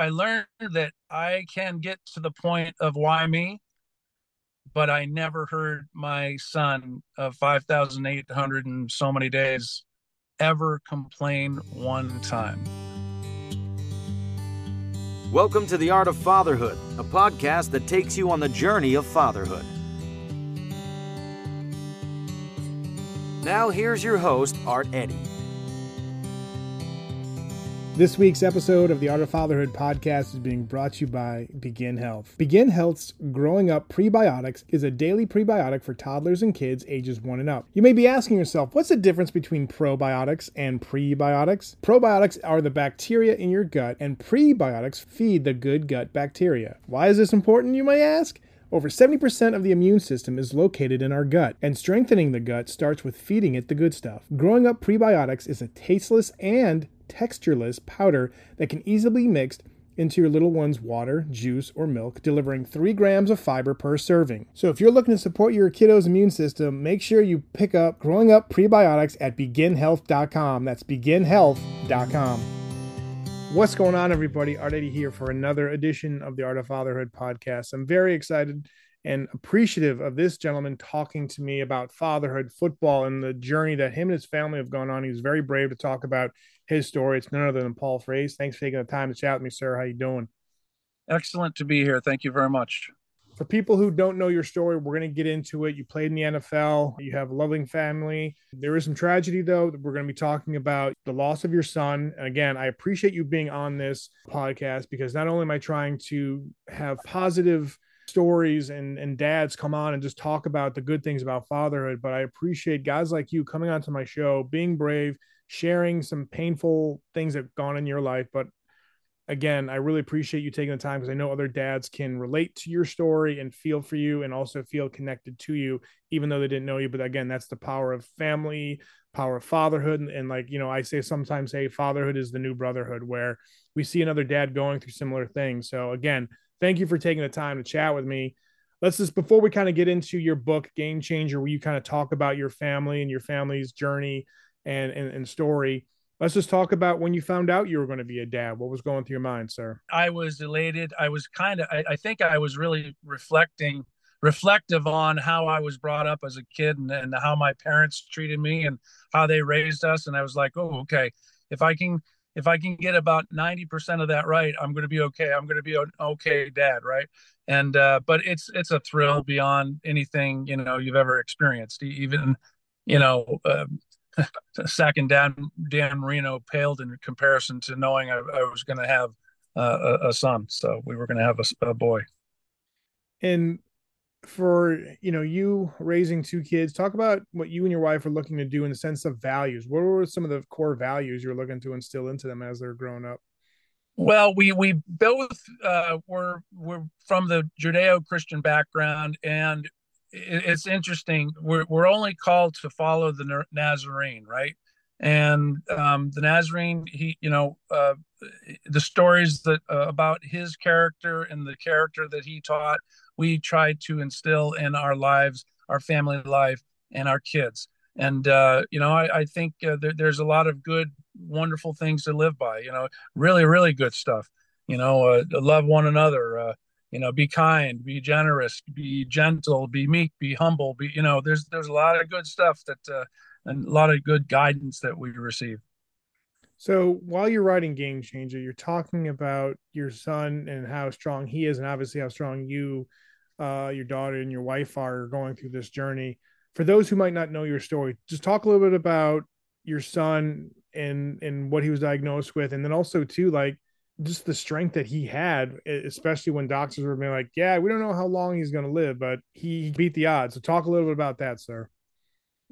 I learned that I can get to the point of why me, but I never heard my son of 5,800 and so many days ever complain one time. Welcome to The Art of Fatherhood, a podcast that takes you on the journey of fatherhood. Now, here's your host, Art Eddy. This week's episode of the Art of Fatherhood podcast is being brought to you by Begin Health. Begin Health's Growing Up Prebiotics is a daily prebiotic for toddlers and kids ages 1 and up. You may be asking yourself, what's the difference between probiotics and prebiotics? Probiotics are the bacteria in your gut, and prebiotics feed the good gut bacteria. Why is this important, you may ask? Over 70% of the immune system is located in our gut, and strengthening the gut starts with feeding it the good stuff. Growing Up Prebiotics is a tasteless and textureless powder that can easily be mixed into your little one's water, juice, or milk, delivering 3 grams of fiber per serving. So if you're looking to support your kiddo's immune system, make sure you pick up Growing Up Prebiotics at beginhealth.com. That's beginhealth.com. What's going on, everybody? Art Eddy here for another edition of the Art of Fatherhood podcast. I'm very excited and appreciative of this gentleman talking to me about fatherhood, football, and the journey that him and his family have gone on. He was very brave to talk about his story. It's none other than Paul Frase. Thanks for taking the time to chat with me, sir. How you doing? Excellent to be here. Thank you very much. For people who don't know your story, we're going to get into it. You played in the NFL. You have a loving family. There is some tragedy, though, that we're going to be talking about the loss of your son. And again, I appreciate you being on this podcast because not only am I trying to have positive stories and and dads come on and just talk about the good things about fatherhood but i appreciate guys like you coming onto my show being brave sharing some painful things that have gone in your life but again i really appreciate you taking the time because i know other dads can relate to your story and feel for you and also feel connected to you even though they didn't know you. But again that's the power of family power of fatherhood. And, and like you know i say sometimes hey, fatherhood is the new brotherhood where we see another dad going through similar things. So again thank you for taking the time to chat with me. Let's just before we kind of get into your book, Game Changer, where you kind of talk about your family and your family's journey and, and, and story. Let's just talk about when you found out you were going to be a dad. What was going through your mind, sir? I was elated. I was kind of, I, I think I was really reflecting, reflective on how I was brought up as a kid and, and how my parents treated me and how they raised us. And I was like, oh, okay, if I can if I can get about 90% of that right, I'm going to be okay. I'm going to be an okay dad. Right. And, uh, but it's, it's a thrill beyond anything, you know, you've ever experienced. Even, you know, uh, second Dan, Dan Marino paled in comparison to knowing I, I was going to have uh, a, a, son. So we were going to have a, a boy. And for you know you raising two kids talk about what you and your wife are looking to do in the sense of values what were some of the core values you're looking to instill into them as they're growing up well we we both uh were we're from the judeo-christian background and it's interesting we're, we're only called to follow the nazarene right and um the nazarene he you know uh the stories that uh, about his character and the character that he taught we try to instill in our lives, our family life, and our kids. And uh, you know, I, I think uh, there, there's a lot of good, wonderful things to live by. You know, really, really good stuff. You know, uh, love one another. You know, be kind, be generous, be gentle, be meek, be humble. Be you know, there's there's a lot of good stuff that uh, and a lot of good guidance that we receive. So while you're writing Game Changer, you're talking about your son and how strong he is, and obviously how strong you uh, your daughter and your wife are going through this journey. For those who might not know your story, just talk a little bit about your son and and what he was diagnosed with, and then also too like just the strength that he had, especially when doctors were being like, "Yeah, we don't know how long he's going to live, but he beat the odds." So talk a little bit about that, sir.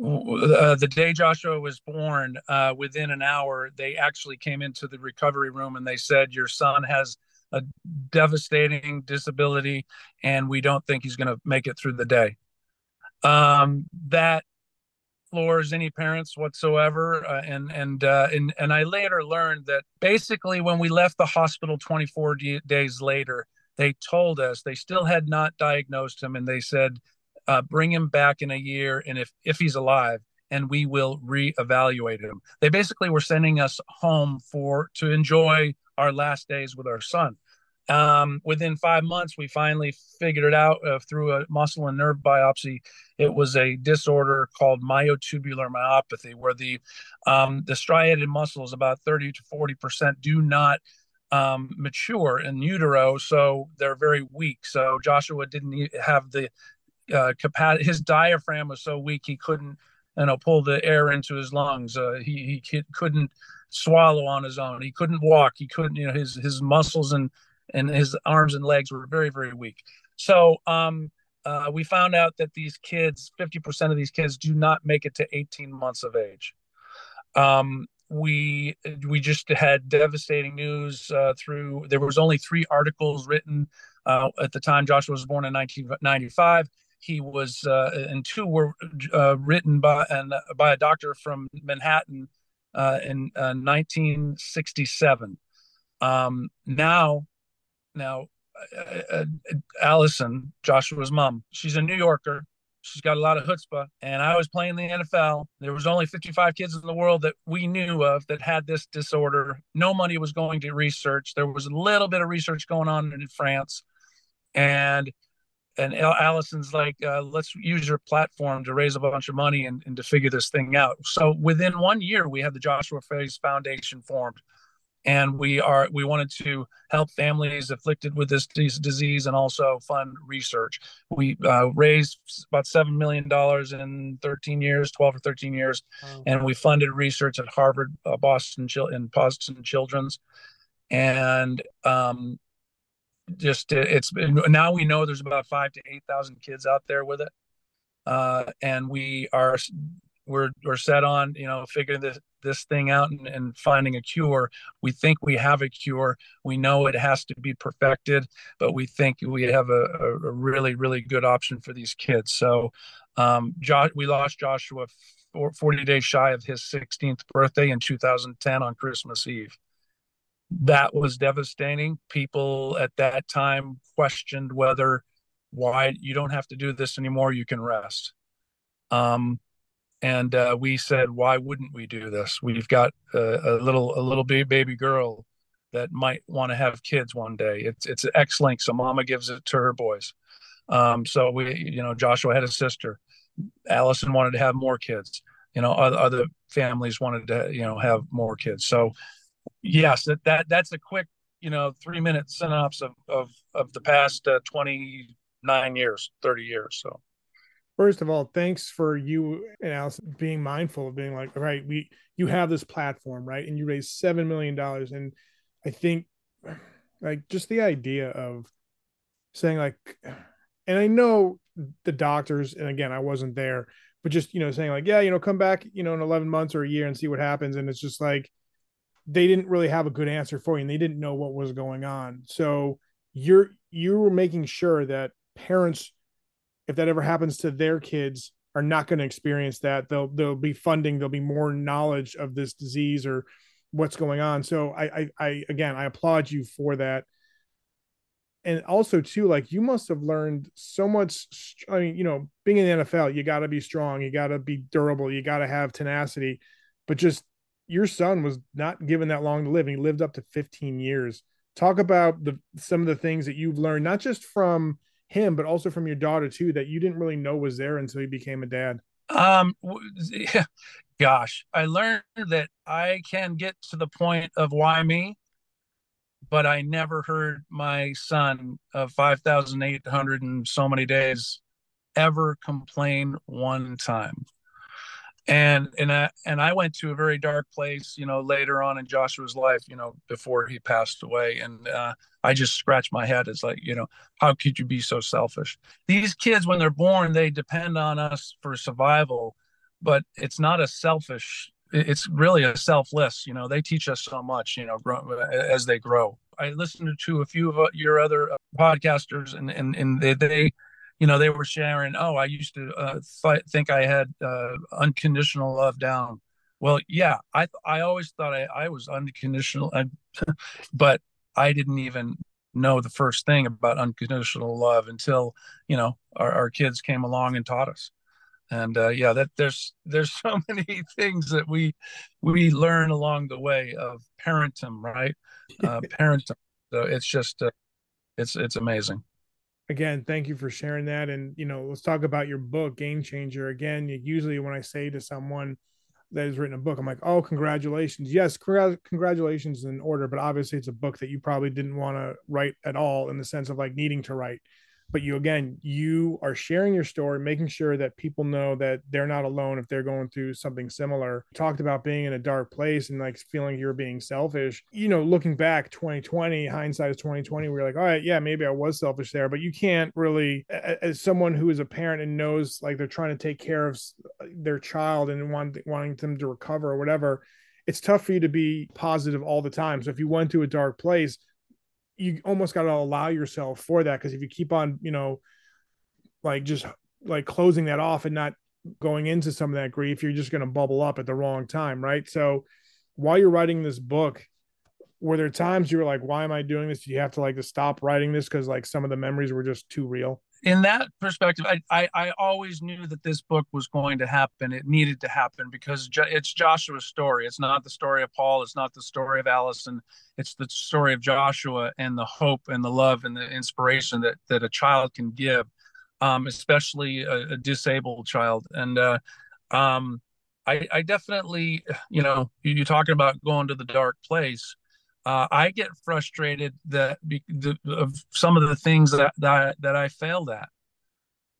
Uh, the day Joshua was born, uh, within an hour, they actually came into the recovery room and they said, Your son has a devastating disability, and we don't think he's going to make it through the day. Um, that floors any parents whatsoever, uh, and and uh, and and I later learned that basically when we left the hospital 24 d- days later, they told us they still had not diagnosed him, and they said, uh, "Bring him back in a year, and if if he's alive." and we will reevaluate him. They basically were sending us home for to enjoy our last days with our son. Um, within five months, we finally figured it out uh, through a muscle and nerve biopsy. It was a disorder called myotubular myopathy, where the um, the striated muscles, about 30 to 40 percent, do not um, mature in utero, so they're very weak. So Joshua didn't have the uh, capacity. His diaphragm was so weak he couldn't, you know, pull the air into his lungs. Uh, he he couldn't swallow on his own. He couldn't walk. He couldn't, you know, his his muscles and and his arms and legs were very very weak. So um, uh, we found out that these kids, 50% of these kids, do not make it to 18 months of age. Um, we we just had devastating news uh, through. There was only three articles written uh, at the time. Joshua was born in 1995. He was, uh, and two were uh, written by and by a doctor from Manhattan uh, in 1967. Uh, um, now now, uh, uh, Allison, Joshua's mom, she's a New Yorker. She's got a lot of chutzpah. And I was playing the NFL. There was only 55 kids in the world that we knew of that had this disorder. No money was going to research. There was a little bit of research going on in France. And and Allison's like, uh, let's use your platform to raise a bunch of money and, and to figure this thing out. So within one year, we had the Joshua Frase Foundation formed and we are we wanted to help families afflicted with this disease and also fund research. We uh, raised about seven million dollars in 13 years, 12 or 13 years, oh. and we funded research at Harvard, uh, Boston, in Boston Children's, and um, just it's now we know there's about five to eight thousand kids out there with it, uh, and we are we're we're set on you know figuring this this thing out and, and, finding a cure. We think we have a cure. We know it has to be perfected but we think we have a, a really really good option for these kids. So um josh we lost joshua 40 days shy of his 16th birthday in 2010 on christmas eve. That was devastating. People at that time questioned whether why you don't have to do this anymore. You can rest. Um and uh, we said, why wouldn't we do this? We've got a, a little a little baby girl that might want to have kids one day. It's it's X link, so Mama gives it to her boys. Um, so we, you know, Joshua had a sister. Allison wanted to have more kids. You know, other, other families wanted to, you know, have more kids. So, yes, that, that that's a quick, you know, three minute synopsis of of of the past uh, twenty nine years, thirty years. So. First of all, thanks for you and Alice being mindful of being like, all right, we you have this platform, right? And you raised seven million dollars. And I think like just the idea of saying like and I know the doctors, and again, I wasn't there, but just you know, saying like, yeah, you know, come back, you know, in 11 months or a year and see what happens. And it's just like they didn't really have a good answer for you and they didn't know what was going on. So you're you were making sure that parents if that ever happens to their kids are not going to experience that. They'll they'll be funding there'll be more knowledge of this disease or what's going on. So I, I i again i applaud you for that. And also too like you must have learned so much i mean you know being in the nfl you got to be strong you got to be durable you got to have tenacity but just your son was not given that long to live he lived up to 15 years. Talk about the some of the things that you've learned not just from him, but also from your daughter too, that you didn't really know was there until you became a dad? Um, gosh, I learned that I can get to the point of why me, but I never heard my son of 5,800 and so many days ever complain one time and and I and I went to a very dark place, you know, later on in Joshua's life, you know, before he passed away, and uh, I just scratched my head. It's like, you know, how could you be so selfish? These kids, when they're born, they depend on us for survival, but it's not a selfish. It's really a selfless. You know, they teach us so much. You know, grow, as they grow. I listened to a few of your other podcasters, and and and they, they you know, they were sharing, oh, I used to uh, th- think I had uh, unconditional love down. Well, yeah, I I always thought I, I was unconditional, but I didn't even know the first thing about unconditional love until you know our, our kids came along and taught us. and uh, yeah that there's there's so many things that we we learn along the way of parenting right uh parenting so it's just uh, it's it's amazing again thank you for sharing that. And you know let's talk about your book game changer. Again usually when i say to someone that has written a book i'm like oh congratulations. Yes congratulations in order but obviously it's a book that you probably didn't want to write at all in the sense of like needing to write but you again you are sharing your story making sure that people know that they're not alone if they're going through something similar. Talked about being in a dark place and like feeling you're being selfish. You know looking back 2020 hindsight is 2020 we're like all right yeah maybe i was selfish there but you can't really as someone who is a parent and knows like they're trying to take care of their child and want, wanting them to recover or whatever it's tough for you to be positive all the time. So if you went to a dark place you almost got to allow yourself for that because if you keep on you know like just like closing that off and not going into some of that grief you're just going to bubble up at the wrong time right? So while you're writing this book were there times you were like why am i doing this? Do you have to like to stop writing this because like some of the memories were just too real in that perspective, I, I, I always knew that this book was going to happen. It needed to happen because it's Joshua's story. It's not the story of Paul. It's not the story of Allison. It's the story of Joshua and the hope and the love and the inspiration that that a child can give, um, especially a, a, disabled child. And uh, um, I, I definitely, you know, you're talking about going to the dark place uh, I get frustrated that be, the, of some of the things that, that that I failed at,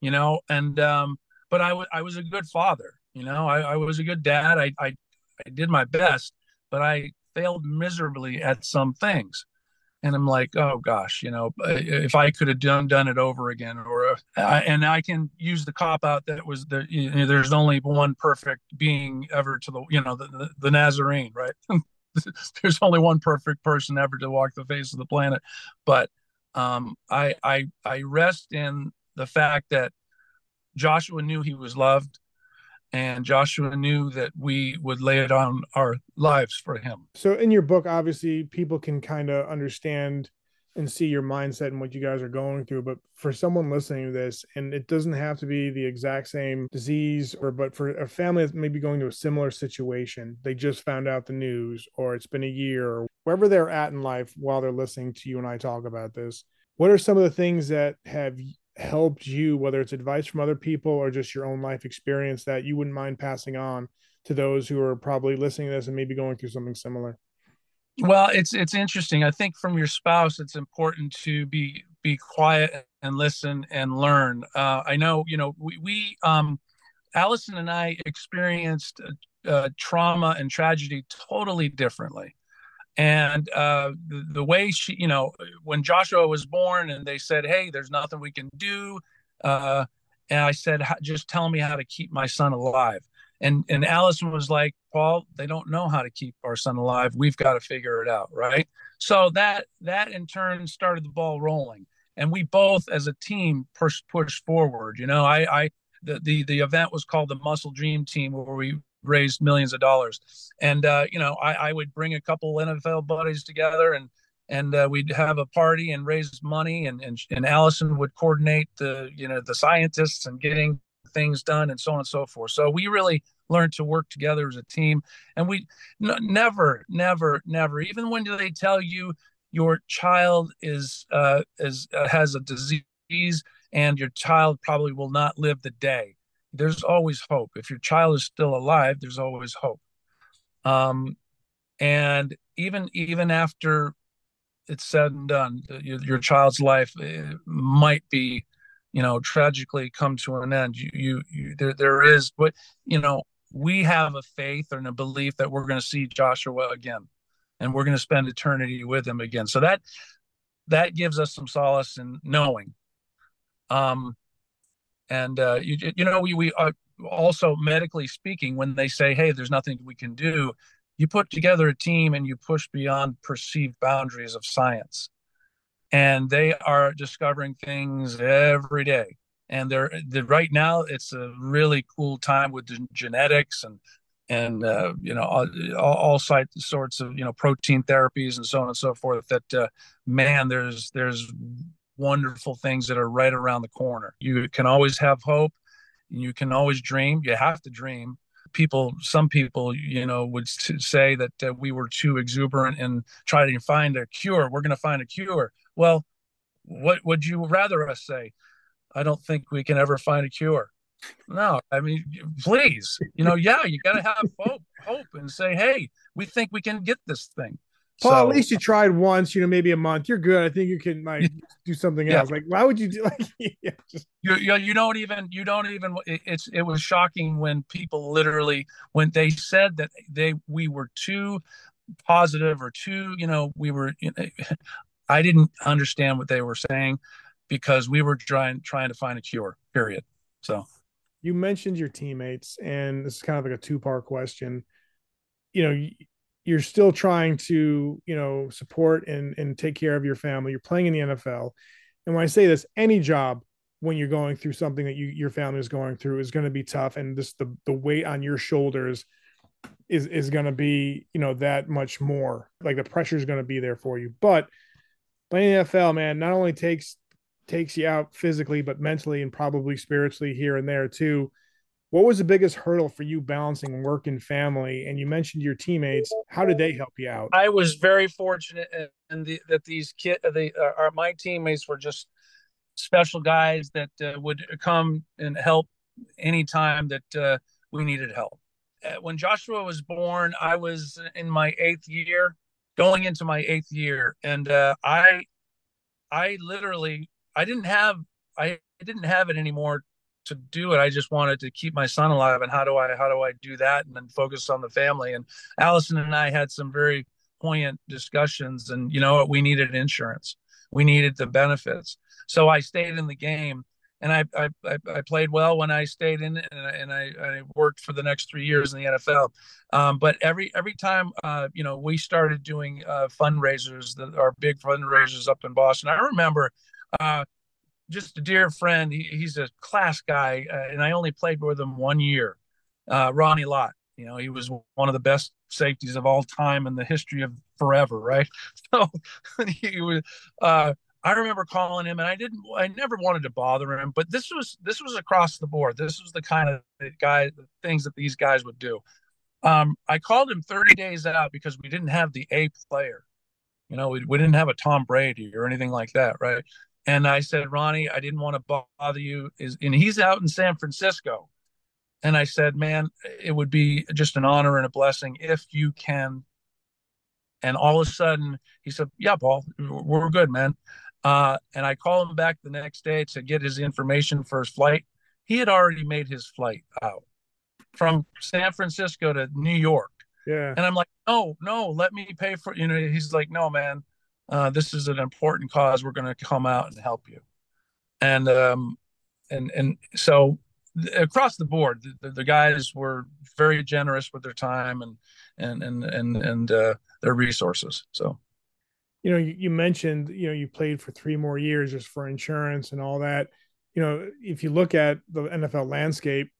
you know, and um, but I, w- I was a good father, you know, I, I was a good dad. I, I I did my best, but I failed miserably at some things, and I'm like, oh gosh, you know, if I could have done done it over again, or and I can use the cop out that was the you know, there's only one perfect being ever to the you know the the, the Nazarene, right? there's only one perfect person ever to walk the face of the planet. But um, I, I, I rest in the fact that Joshua knew he was loved and Joshua knew that we would lay it on our lives for him. So in your book, obviously people can kind of understand and see your mindset and what you guys are going through. But for someone listening to this, and it doesn't have to be the exact same disease, or but for a family that's maybe going to a similar situation, they just found out the news, or it's been a year, or wherever they're at in life while they're listening to you and I talk about this. What are some of the things that have helped you, whether it's advice from other people or just your own life experience, that you wouldn't mind passing on to those who are probably listening to this and maybe going through something similar? Well, it's it's interesting. I think from your spouse, it's important to be be quiet and listen and learn. Uh, I know, you know, we, we um, Allison and I experienced uh, trauma and tragedy totally differently. And uh, the, the, way she, you know, when Joshua was born and they said, hey, there's nothing we can do. Uh, and I said, just tell me how to keep my son alive and and Allison was like, Paul, they don't know how to keep our son alive. We've got to figure it out, right? So that that in turn started the ball rolling, and we both as a team pushed pushed forward. You know, I I the the the event was called the Muscle Dream Team, where we raised millions of dollars, and uh, you know, I I would bring a couple NFL buddies together and. And uh, we'd have a party and raise money, and, and and Allison would coordinate the you know the scientists and getting things done and so on and so forth. So we really learned to work together as a team. And we n- never, never, never, even when do they tell you your child is uh, is uh, has a disease and your child probably will not live the day. There's always hope. If your child is still alive, there's always hope. Um, and even even after it's said and done, your, your child's life eh, might be you know tragically come to an end. You you, you there there is but you know we have a faith and a belief that we're going to see Joshua again and we're going to spend eternity with him again. So that that gives us some solace in knowing. Um and uh you, you know we we are uh, also medically speaking when they say hey there's nothing we can do you put together a team and you push beyond perceived boundaries of science and they are discovering things every day and they're, they're right now it's a really cool time with genetics and and uh, you know all, all sorts of you know protein therapies and so on and so forth that uh, man there's there's wonderful things that are right around the corner you can always have hope You can always dream. You have to dream. People, some people, you know, would say that uh, we were too exuberant and trying to find a cure. We're going to find a cure. Well, what would you rather us say? I don't think we can ever find a cure. No, I mean, please, you know, yeah, you got to have hope, hope, and say, hey, we think we can get this thing. Paul, so, at least you tried once, you know, maybe a month. You're good. I think you can like do something yeah. else. Like, why would you do like yeah, just... you, you you don't even you don't even it's it was shocking when people literally when they said that they we were too positive or too, you know, we were you know, I didn't understand what they were saying because we were trying trying to find a cure, period. So you mentioned your teammates, and this is kind of like a two part question. You know, you're still trying to, you know, support and and take care of your family. You're playing in the NFL, and when I say this, any job when you're going through something that you your family is going through is going to be tough, and this the the weight on your shoulders is is going to be you know that much more. Like the pressure is going to be there for you, but playing NFL, man, not only takes takes you out physically, but mentally and probably spiritually here and there too. What was the biggest hurdle for you balancing work and family? And you mentioned your teammates. How did they help you out? I was very fortunate in the, that these kids, the, uh, my teammates were just special guys that uh, would come and help anytime that uh, we needed help. Uh, when Joshua was born, I was in my eighth year, going into my eighth year, and uh, I, I literally I didn't have I didn't have it anymore to do it. I just wanted to keep my son alive. And how do I how do I do that? And then focus on the family. And Allison and I had some very poignant discussions. And you know what? We needed insurance. We needed the benefits. So I stayed in the game. And I, I, I played well when I stayed in it, and, I, and I, I worked for the next three years in the NFL. Um, but every every time, uh, you know, we started doing uh, fundraisers, that our big fundraisers up in Boston. I remember uh, just a dear friend. He, he's a class guy, uh, and I only played with him one year. Uh, Ronnie Lott. You know, he was one of the best safeties of all time in the history of forever, right? So he was. I remember calling him, and I didn't. I never wanted to bother him, but this was this was across the board. This was the kind of guy things that these guys would do. Um, I called him 30 days out because we didn't have the A player. You know, we, we didn't have a Tom Brady or anything like that, right? And I said, Ronnie, I didn't want to bother you. Is and he's out in San Francisco. And I said, man, it would be just an honor and a blessing if you can. And all of a sudden, he said, "Yeah, Paul, we're good, man." Uh, and I called him back the next day to get his information for his flight. He had already made his flight out from San Francisco to New York. Yeah. And I'm like, no, no, let me pay for. You know, he's like, no, man, uh, this is an important cause. We're going to come out and help you. And um, and and so across the board, the, the, guys were very generous with their time and and and and and uh, their resources. So, you know, you, you mentioned you know you played for three more years just for insurance and all that. You know, if you look at the NFL landscape,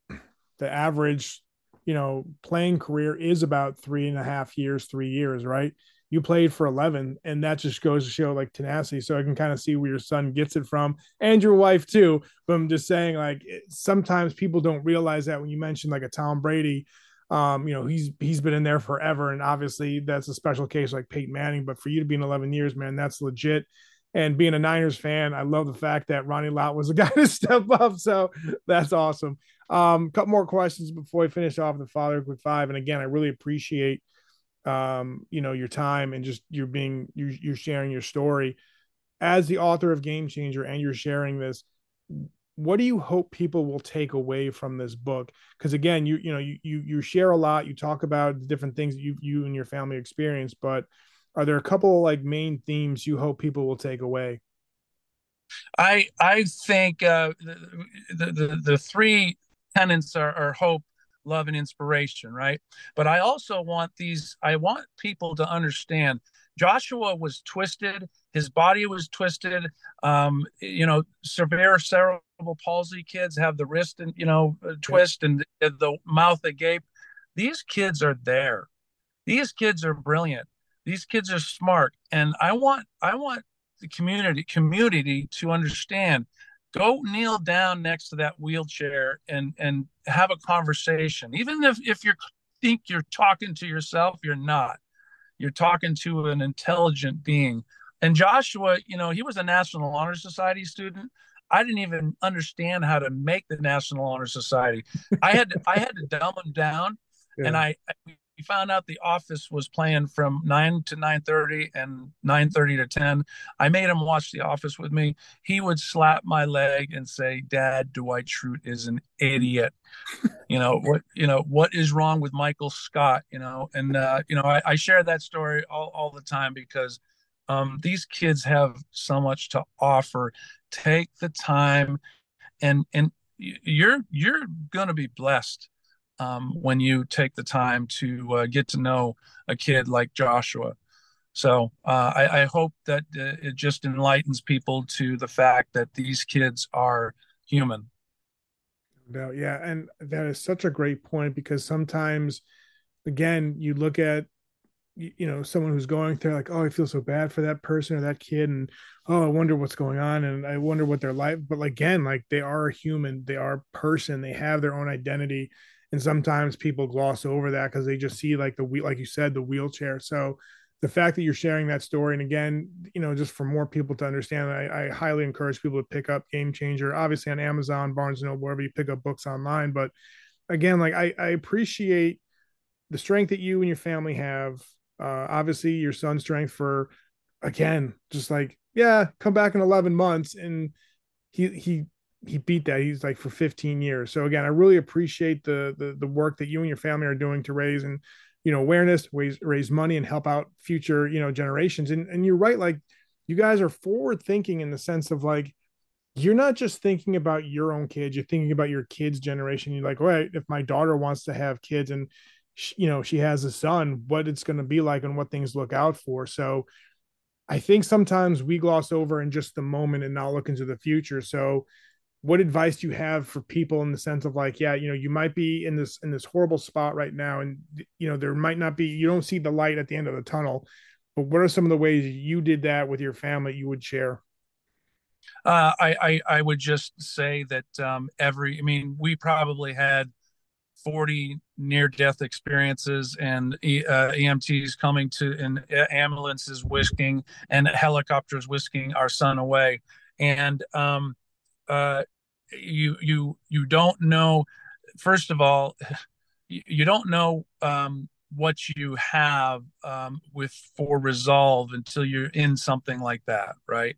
the average you know playing career is about three and a half years, three years, right? you played for 11 and that just goes to show like tenacity so i can kind of see where your son gets it from and your wife too but i'm just saying like sometimes people don't realize that when you mention like a tom brady um, you know, he's he's been in there forever, and obviously that's a special case like Peyton Manning. But for you to be in 11 years, man, that's legit. And being a Niners fan, I love the fact that Ronnie Lott was the guy to step up. So that's awesome. Um, a couple more questions before we finish off the father quick five. And again, I really appreciate um, you know, your time and just you're being you're, you're sharing your story as the author of Game Changer and you're sharing this. What do you hope people will take away from this book? Because again, you you know you, you you share a lot. You talk about the different things that you you and your family experience, but are there a couple of like main themes you hope people will take away? I I think uh, the, the the three tenants are, are hope, love and inspiration right but i also want these i want people to understand joshua was twisted. His body was twisted. Um you know severe cerebral palsy kids have the wrist and you know uh, twist and the mouth agape. These kids are there. These kids are brilliant. These kids are smart. And i want i want the community community to understand go kneel down next to that wheelchair and and have a conversation. Even if if you think you're talking to yourself you're not you're talking to an intelligent being. And joshua you know he was a national honor society student. I didn't even understand how to make the national honor society. I had to, i had to dumb him down yeah. and I, I we found out the office was playing from 9 to 9.30 and 9.30 to 10 i made him watch the office with me. He would slap my leg and say dad dwight schrute is an idiot. You know what you know what is wrong with michael scott you know? And uh, you know I, I, share that story all, all the time because um, these kids have so much to offer. Take the time and and you're you're gonna be blessed um, when you take the time to uh, get to know a kid like Joshua. So uh, I, I, hope that uh, it just enlightens people to the fact that these kids are human. No, yeah, and that is such a great point because sometimes, again, you look at you know someone who's going through like oh i feel so bad for that person or that kid and oh i wonder what's going on and i wonder what their life but again like they are a human they are a person they have their own identity and sometimes people gloss over that because they just see like the wheel like you said the wheelchair. So the fact that you're sharing that story and again you know just for more people to understand I, I, highly encourage people to pick up game changer obviously on amazon barnes and noble wherever you pick up books online. But again like i, I appreciate the strength that you and your family have. Uh, obviously your son's strength for again just like yeah come back in 11 months and he he he beat that. He's like for 15 years. So again, I really appreciate the the the work that you and your family are doing to raise and you know awareness, raise raise money, and help out future you know generations. And and you're right, like you guys are forward thinking in the sense of like you're not just thinking about your own kids. You're thinking about your kids' generation. You're like, right, if my daughter wants to have kids and she, you know she has a son, what it's going to be like and what things look out for. So. I think sometimes we gloss over in just the moment and not look into the future. So, what advice do you have for people in the sense of like yeah you know you might be in this in this horrible spot right now and you know there might not be you don't see the light at the end of the tunnel but what are some of the ways you did that with your family you would share? Uh, I, I, I would just say that um, every I mean we probably had 40 near death experiences and uh, EMTs coming to and ambulances whisking and helicopters whisking our son away. And um, uh, you you you don't know. First of all, you don't know um, what you have um, with for resolve until you're in something like that, right?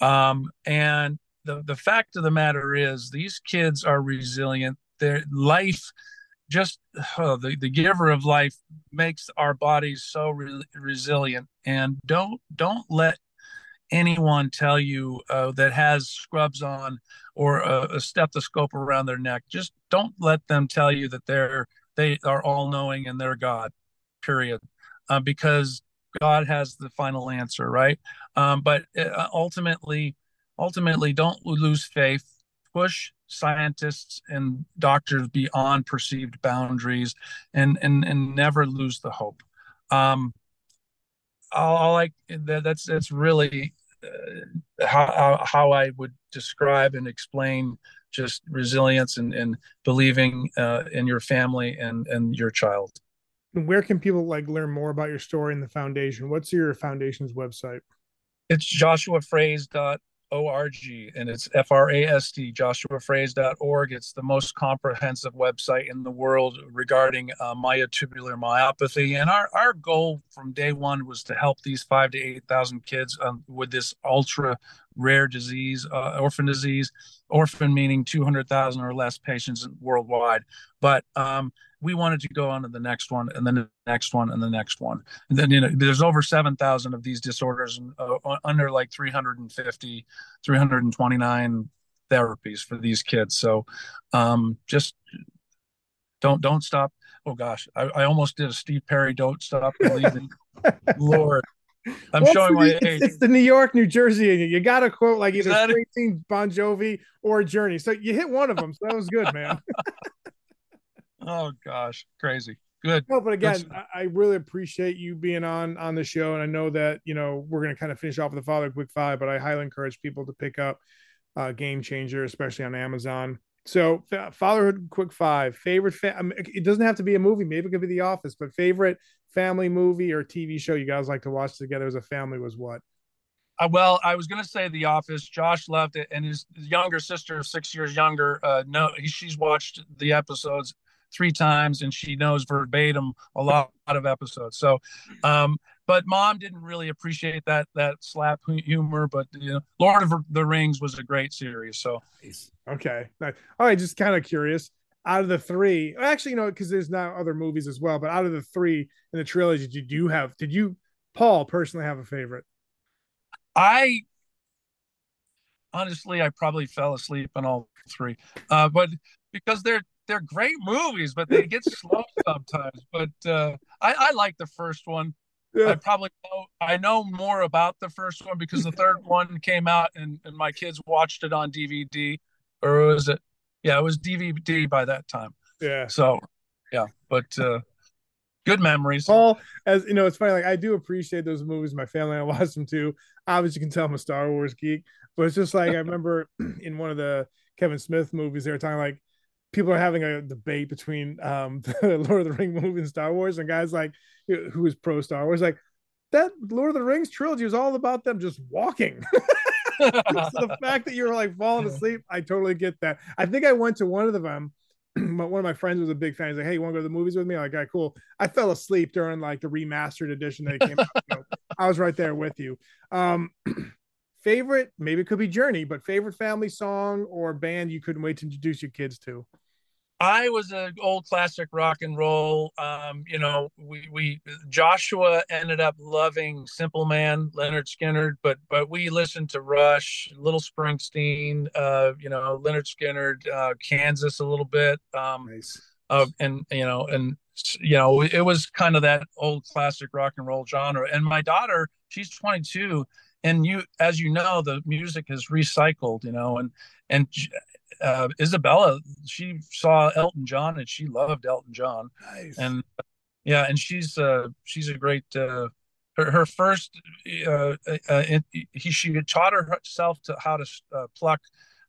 Um, and the the fact of the matter is, these kids are resilient. Their life just oh, the, the giver of life makes our bodies so re- resilient and don't don't let anyone tell you uh, that has scrubs on or a, a, stethoscope around their neck. Just don't let them tell you that they're they are all knowing and they're God. Period. Uh, because God has the final answer, right? Um, but uh, ultimately, ultimately, don't lose faith. Push scientists and doctors beyond perceived boundaries, and and and never lose the hope. Um, all, all I that, that's that's really uh, how how I would describe and explain just resilience and, and believing uh, in your family and and your child. Where can people like learn more about your story and the foundation? What's your foundation's website? It's joshuafrased org and it's f-r-a-s-e joshuafrased.org it's the most comprehensive website in the world regarding uh, myotubular myopathy. And our, our goal from day one was to help these five to eight thousand kids um, with this ultra rare disease uh, orphan disease orphan meaning 200000 or less patients worldwide. But um, we wanted to go on to the next one and then the next one and the next one. And then you know there's over 7000 of these disorders uh, under like 350 329 therapies for these kids. So um, just don't don't stop. Oh gosh. I, I almost did a steve perry don't stop believing. Lord I'm well, showing my age. It's the New York, New Jersey, and you got to quote like either Springsteen, Bon Jovi, or Journey. So you hit one of them. So that was good, man. Oh gosh, crazy. Good. No, but again, I, I really appreciate you being on on the show, and I know that you know we're going to kind of finish off with the father quick five, but I highly encourage people to pick up uh, game changer, especially on Amazon. So, fatherhood, quick five favorite. Fa- I mean, it doesn't have to be a movie. Maybe it could be The Office, but favorite family movie or TV show you guys like to watch together as a family was what? Uh, well, I was going to say The Office. Josh loved it, and his younger sister, six years younger, uh, no, he, she's watched the episodes three times, and she knows verbatim a lot, lot of episodes. So, um, but mom didn't really appreciate that that slap humor. But you know, Lord of the Rings was a great series. So, okay, all right. Just kind of curious. Out of the three, actually, you know, because there's now other movies as well. But out of the three in the trilogy, did you have? Did you, Paul, personally have a favorite? I honestly, I probably fell asleep on all three, uh, but because they're they're great movies, but they get slow sometimes. But uh, I, I like the first one. Yeah. I probably know I know more about the first one because the third one came out and, and my kids watched it on DVD or was it yeah, it was DVD by that time. Yeah. So yeah, but uh good memories. Paul, as you know, it's funny. Like I do appreciate those movies. My family, I watch them too. Obviously, you can tell I'm a Star Wars geek, but it's just like I remember in one of the Kevin Smith movies, they were talking like people are having a debate between um the Lord of the Ring movie and Star Wars, and guys like who is pro Star Wars, like that Lord of the Rings trilogy is all about them just walking. so the fact that you're like falling asleep, I totally get that. I think I went to one of them but one of my friends was a big fan. He's like, "Hey, you want to go to the movies with me?" I'm like, "All right, cool." I fell asleep during like the remastered edition that came out. So I was right there with you. Um, favorite, maybe it could be Journey, but favorite family song or band you couldn't wait to introduce your kids to. I was an old classic rock and roll. Um, you know, we we Joshua ended up loving Simple Man, Lynyrd Skynyrd, but but we listened to Rush, Little Springsteen, uh, you know, Lynyrd Skynyrd, uh, Kansas a little bit. Um, nice. Uh, and you know, and you know, it was kind of that old classic rock and roll genre. And my daughter, she's 22, and you, as you know, the music is recycled. You know, and and uh, Isabella, she saw Elton John and she loved Elton John. Nice. And yeah, and she's uh, she's a great. Uh, her, her first, uh, uh, he she taught herself to how to uh, pluck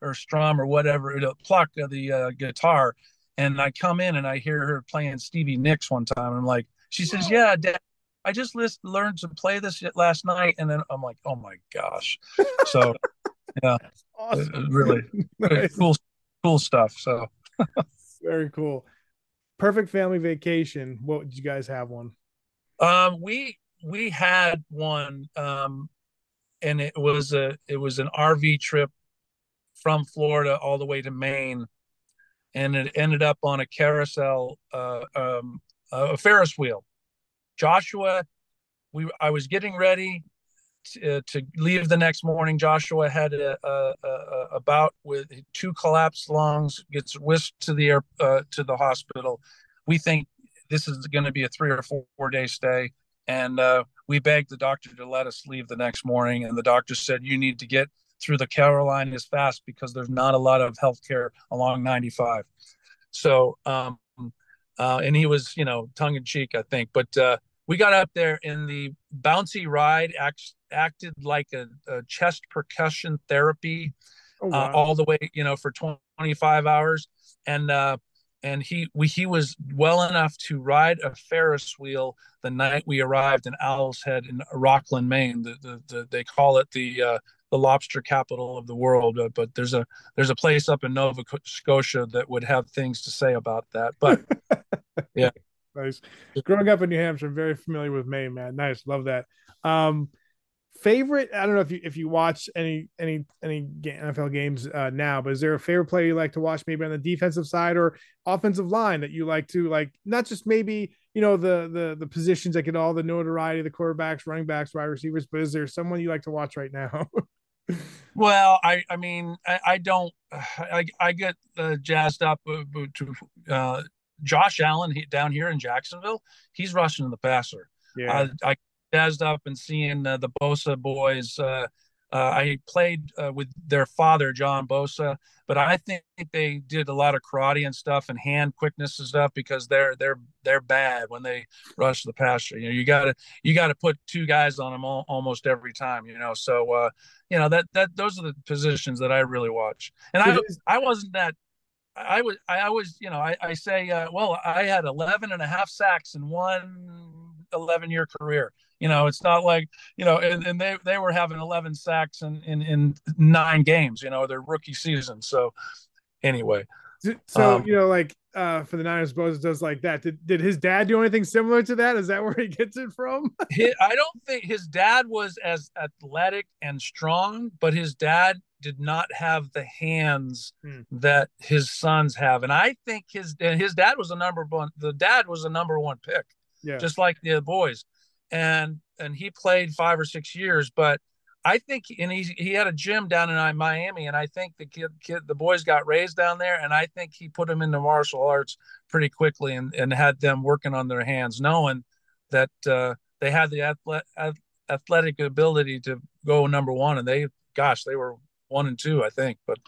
or strum or whatever, to pluck the uh, guitar. And I come in and I hear her playing Stevie Nicks one time. And I'm like, she says, "Yeah, Dad, I just list, learned to play this last night." And then I'm like, "Oh my gosh!" So yeah, awesome. really nice. cool, cool stuff. So very cool. Perfect family vacation. What did you guys have one? Um, we we had one, um, and it was a it was an RV trip from Florida all the way to Maine, and it ended up on a carousel, uh, um, a Ferris wheel. Joshua, we I was getting ready uh, to leave the next morning. Joshua had a, a, a, a, bout with two collapsed lungs, gets whisked to the air uh, to the hospital. We think this is going to be a three or four, four day stay, and uh, we begged the doctor to let us leave the next morning. And the doctor said, "You need to get through the Carolinas fast because there's not a lot of health care along 95." So, um, uh, and he was, you know, tongue in cheek, I think, but uh, we got up there in the bouncy ride act, acted like a, a, chest percussion therapy oh, uh, wow. uh, all the way you know for 25 hours. And uh and he we he was well enough to ride a ferris wheel the night we arrived in owl's head in rockland maine the, the, the they call it the uh the lobster capital of the world. Uh, but there's a there's a place up in nova scotia that would have things to say about that. But yeah nice. Growing up in New Hampshire, I'm very familiar with Maine, man. Nice, love that. Um, favorite? I don't know if you if you watch any any any NFL games uh, now, but is there a favorite player you like to watch, maybe on the defensive side or offensive line that you like to like? Not just maybe you know the the the positions that get all the notoriety, the quarterbacks, running backs, wide receivers, but is there someone you like to watch right now? well, I I mean I, I don't I I get uh, jazzed up uh, to uh, Josh Allen he, down here in Jacksonville, he's rushing the passer. Yeah. I, I jazzed up and seeing uh, the Bosa boys, uh, Uh, I played uh, with their father, John Bosa, but I think they did a lot of karate and stuff and hand quickness and stuff because they're they're they're bad when they rush the pasture. You know, you gotta you gotta put two guys on them all, almost every time. You know, so uh, you know that that those are the positions that I really watch. And I I wasn't that I was I was you know I, I say uh, well I had 11 and a half sacks in one 11 year career you know, it's not like you know, and, and they they were having 11 sacks in, in in nine games. You know, their rookie season. So anyway, so um, you know, like uh, for the Niners, Bosa does like that. Did did his dad do anything similar to that? Is that where he gets it from? I don't think his dad was as athletic and strong, but his dad did not have the hands hmm. that his sons have, and I think his his dad was a number one. The dad was a number one pick, yeah, just like the boys and and he played five or six years. But I think, and he he had a gym down in Miami, and I think the kid, kid the boys got raised down there, and I think he put them into martial arts pretty quickly, and and had them working on their hands, knowing that uh, they had the athlete, athletic ability to go number one, and they, gosh, they were one and two, I think. But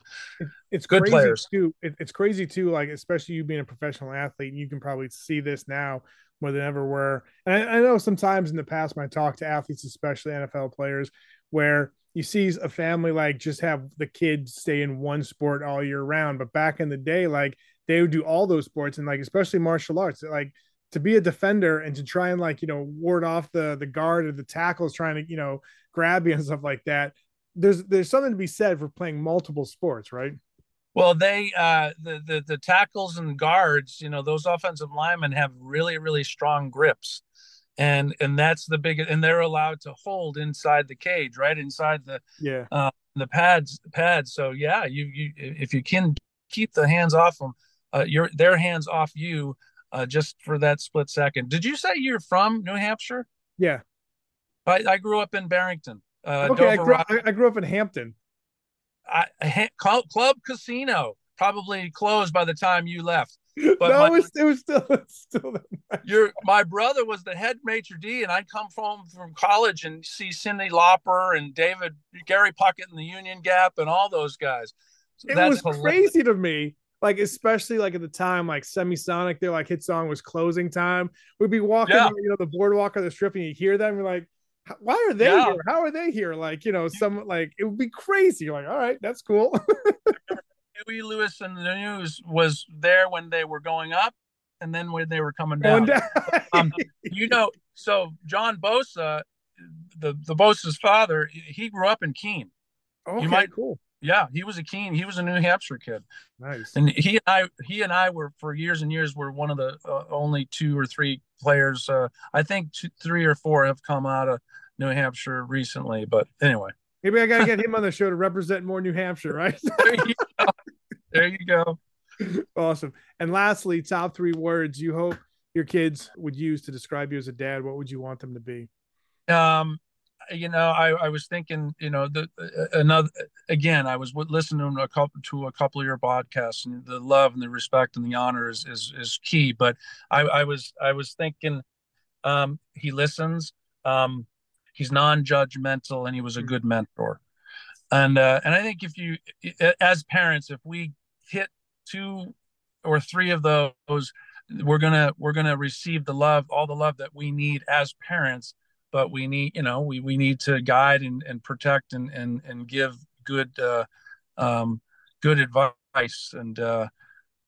it's good players too. it's crazy too, like especially you being a professional athlete, you can probably see this now more than ever were. And I, I know sometimes in the past when I talk to athletes, especially NFL players, where you see a family like just have the kids stay in one sport all year round. But back in the day, like they would do all those sports and like especially martial arts, like to be a defender and to try and like you know ward off the the guard or the tackles trying to you know grab you and stuff like that. There's there's something to be said for playing multiple sports, right? Well, they uh, the, the the tackles and guards, you know, those offensive linemen have really really strong grips, and and that's the big and they're allowed to hold inside the cage, right inside the yeah uh, the pads pads. So yeah, you you if you can keep the hands off them, uh, your their hands off you, uh, just for that split second. Did you say you're from New Hampshire? Yeah, I, I grew up in Barrington. Uh, okay, I grew, I grew up in Hampton. I, Club Casino probably closed by the time you left. But no, my, it, was, it was still still. Your my brother was the head major d, and I'd come home from college and see Cyndi Lauper and David Gary Puckett in the Union Gap and all those guys. So it was hilarious. crazy to me. Like especially like at the time, like Semisonic, their like hit song was closing time. We'd be walking, yeah. you know, the boardwalk or the strip, and you hear them. You're like, why are they yeah. here? How are they here? Like, you know, some like it would be crazy. You're like, all right, that's cool. Huey Lewis and the News was there when they were going up, and then when they were coming down. down. um, you know, so John Bosa, the the Bosa's father, he grew up in Keene. Okay, you might, cool. Yeah, he was a Keene. He was a New Hampshire kid. Nice. And he and I, he and I were for years and years were one of the uh, only two or three players. Uh, I think two, three or four have come out of New Hampshire recently. But anyway, maybe I got to get him on the show to represent more New Hampshire, right? There, you go. Awesome. And lastly, top three words you hope your kids would use to describe you as a dad. What would you want them to be? Um, you know, I, I was thinking, you know, the uh, another again, I was listening to a couple to a couple of your podcasts, and the love and the respect and the honor is is, is key. But I, I was I was thinking, um, he listens, um, he's non-judgmental, and he was a good mentor. And uh, and I think if you, as parents, if we hit two or three of those, we're gonna we're gonna receive the love, all the love that we need as parents. But we need you know we, we need to guide and, and protect and, and and give good uh, um, good advice. And uh,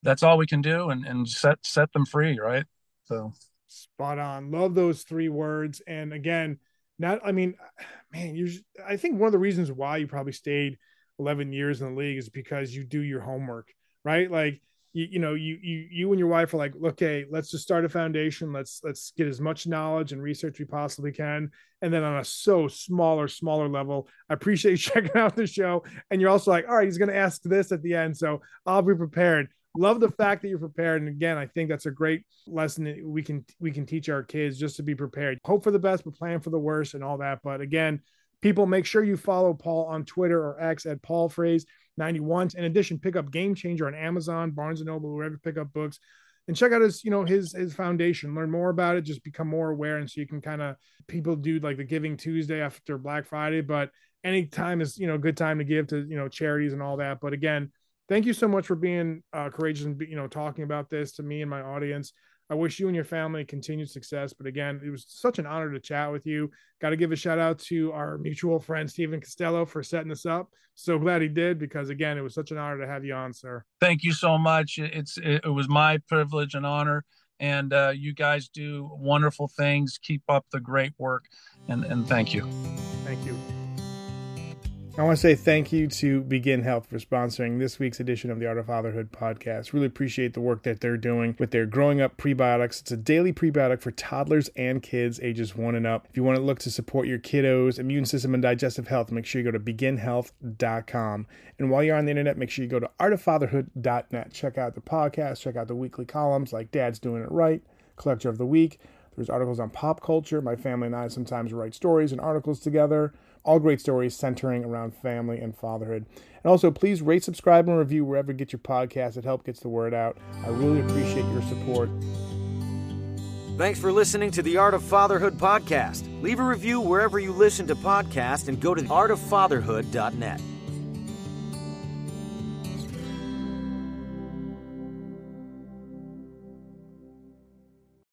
that's all we can do and, and set set them free right? So. Spot on. Love those three words. And again not i mean man you i think one of the reasons why you probably stayed 11 years in the league is because you do your homework right? Like you, you know you you you and your wife are like okay let's just start a foundation. Let's let's get as much knowledge and research we possibly can. And then on a so smaller smaller level i appreciate you checking out the show. And you're also like all right he's going to ask this at the end so i'll be prepared. Love the fact that you're prepared and again i think that's a great lesson that we can we can teach our kids just to be prepared. Hope for the best but plan for the worst and all that. But again people make sure you follow paul on twitter or x at paul Frase 91. In addition, pick up Game Changer on Amazon, Barnes and Noble, wherever you pick up books, and check out his, you know, his his foundation. Learn more about it. Just become more aware, and so you can kind of people do like the Giving Tuesday after Black Friday. But any time is you know a good time to give to you know charities and all that. But again, thank you so much for being uh, courageous and you know talking about this to me and my audience. I wish you and your family continued success. But again, it was such an honor to chat with you. Got to give a shout out to our mutual friend Stephen Costello for setting this up. So glad he did because again, it was such an honor to have you on, sir. Thank you so much. It's it was my privilege and honor, and uh, you guys do wonderful things. Keep up the great work, and and thank you. Thank you. I want to say thank you to Begin Health for sponsoring this week's edition of the Art of Fatherhood podcast. Really appreciate the work that they're doing with their growing up prebiotics. It's a daily prebiotic for toddlers and kids ages one and up. If you want to look to support your kiddos' immune system and digestive health, make sure you go to beginhealth.com. And while you're on the internet, make sure you go to artoffatherhood.net. Check out the podcast, check out the weekly columns like Dad's Doing It Right, Collector of the Week. There's articles on pop culture. My family and I sometimes write stories and articles together. All great stories centering around family and fatherhood. And also, please rate, subscribe, and review wherever you get your podcast. It helps gets the word out. I really appreciate your support. Thanks for listening to the Art of Fatherhood podcast. Leave a review wherever you listen to podcasts and go to artoffatherhood.net.